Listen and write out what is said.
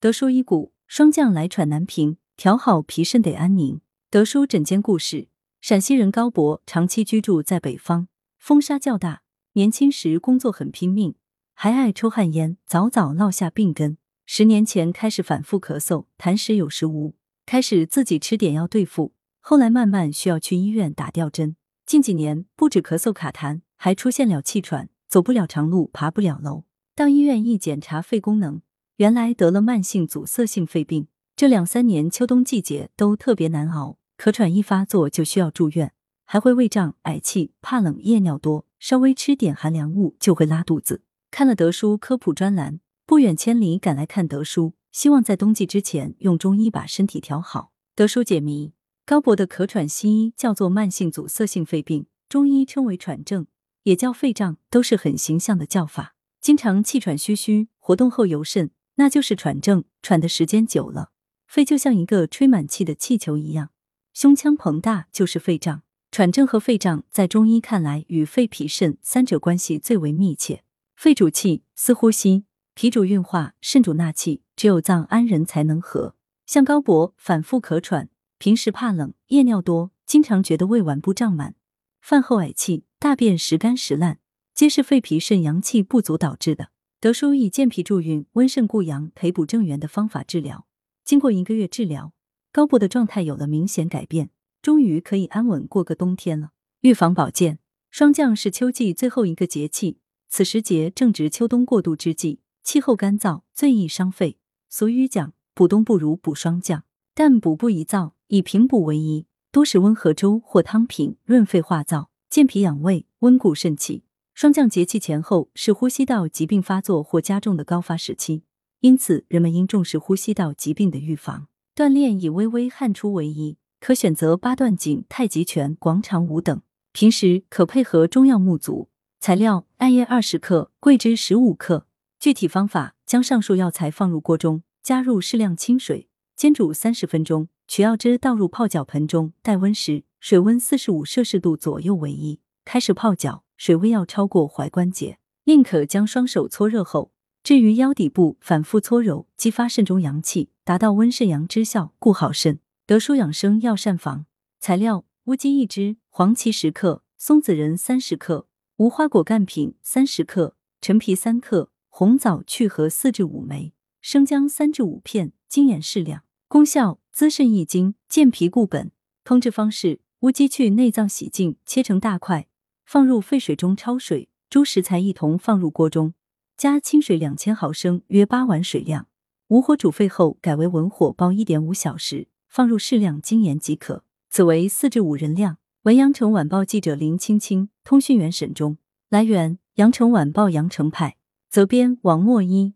德叔医骨，霜降来喘难平，调好脾肾得安宁。德叔诊间故事：陕西人高博长期居住在北方，风沙较大，年轻时工作很拼命，还爱抽旱烟，早早落下病根。十年前开始反复咳嗽，痰湿有时无，开始自己吃点药对付，后来慢慢需要去医院打吊针。近几年不止咳嗽卡痰，还出现了气喘，走不了长路，爬不了楼。到医院一检查肺功能，原来得了慢性阻塞性肺病。这两三年秋冬季节都特别难熬。咳喘一发作就需要住院，还会胃胀、嗳气、怕冷、夜尿多，稍微吃点寒凉物就会拉肚子。看了德叔科普专栏，不远千里赶来看德叔，希望在冬季之前用中医把身体调好。德叔解谜：高博的咳喘，西医叫做慢性阻塞性肺病，中医称为喘症，也叫肺胀，都是很形象的叫法。经常气喘吁吁，活动后尤甚，那就是喘症。喘的时间久了，肺就像一个吹满气的气球一样。胸腔膨大就是肺胀，喘症和肺胀在中医看来与肺脾肾三者关系最为密切。肺主气，司呼吸；脾主运化，肾主纳气。只有脏安人才能和。像高博反复咳喘，平时怕冷，夜尿多，经常觉得胃脘部胀满，饭后嗳气，大便时干时烂，皆是肺脾肾阳气不足导致的。德叔以健脾助运、温肾固阳、培补正元的方法治疗，经过一个月治疗。高博的状态有了明显改变，终于可以安稳过个冬天了。预防保健，霜降是秋季最后一个节气，此时节正值秋冬过渡之际，气候干燥，最易伤肺。俗语讲，补冬不如补霜降，但补不宜燥，以平补为宜，多食温和粥或汤品，润肺化燥，健脾养胃，温固肾气。霜降节气前后是呼吸道疾病发作或加重的高发时期，因此人们应重视呼吸道疾病的预防。锻炼以微微汗出为宜，可选择八段锦、太极拳、广场舞等。平时可配合中药沐足。材料：艾叶二十克，桂枝十五克。具体方法：将上述药材放入锅中，加入适量清水，煎煮三十分钟，取药汁倒入泡脚盆中，待温时，水温四十五摄氏度左右为宜。开始泡脚，水温要超过踝关节。宁可将双手搓热后。至于腰底部，反复搓揉，激发肾中阳气，达到温肾阳之效，固好肾。德舒养生药膳房材料：乌鸡一只，黄芪十克，松子仁三十克，无花果干品三十克，陈皮三克，红枣去核四至五枚，生姜三至五片，精盐适量。功效：滋肾益精，健脾固本。烹制方式：乌鸡去内脏洗净，切成大块，放入沸水中焯水，猪食材一同放入锅中。加清水两千毫升，约八碗水量，无火煮沸后改为文火煲一点五小时，放入适量精盐即可。此为四至五人量。文阳城晚报记者林青青，通讯员沈忠。来源：阳城晚报阳城派，责编王墨一。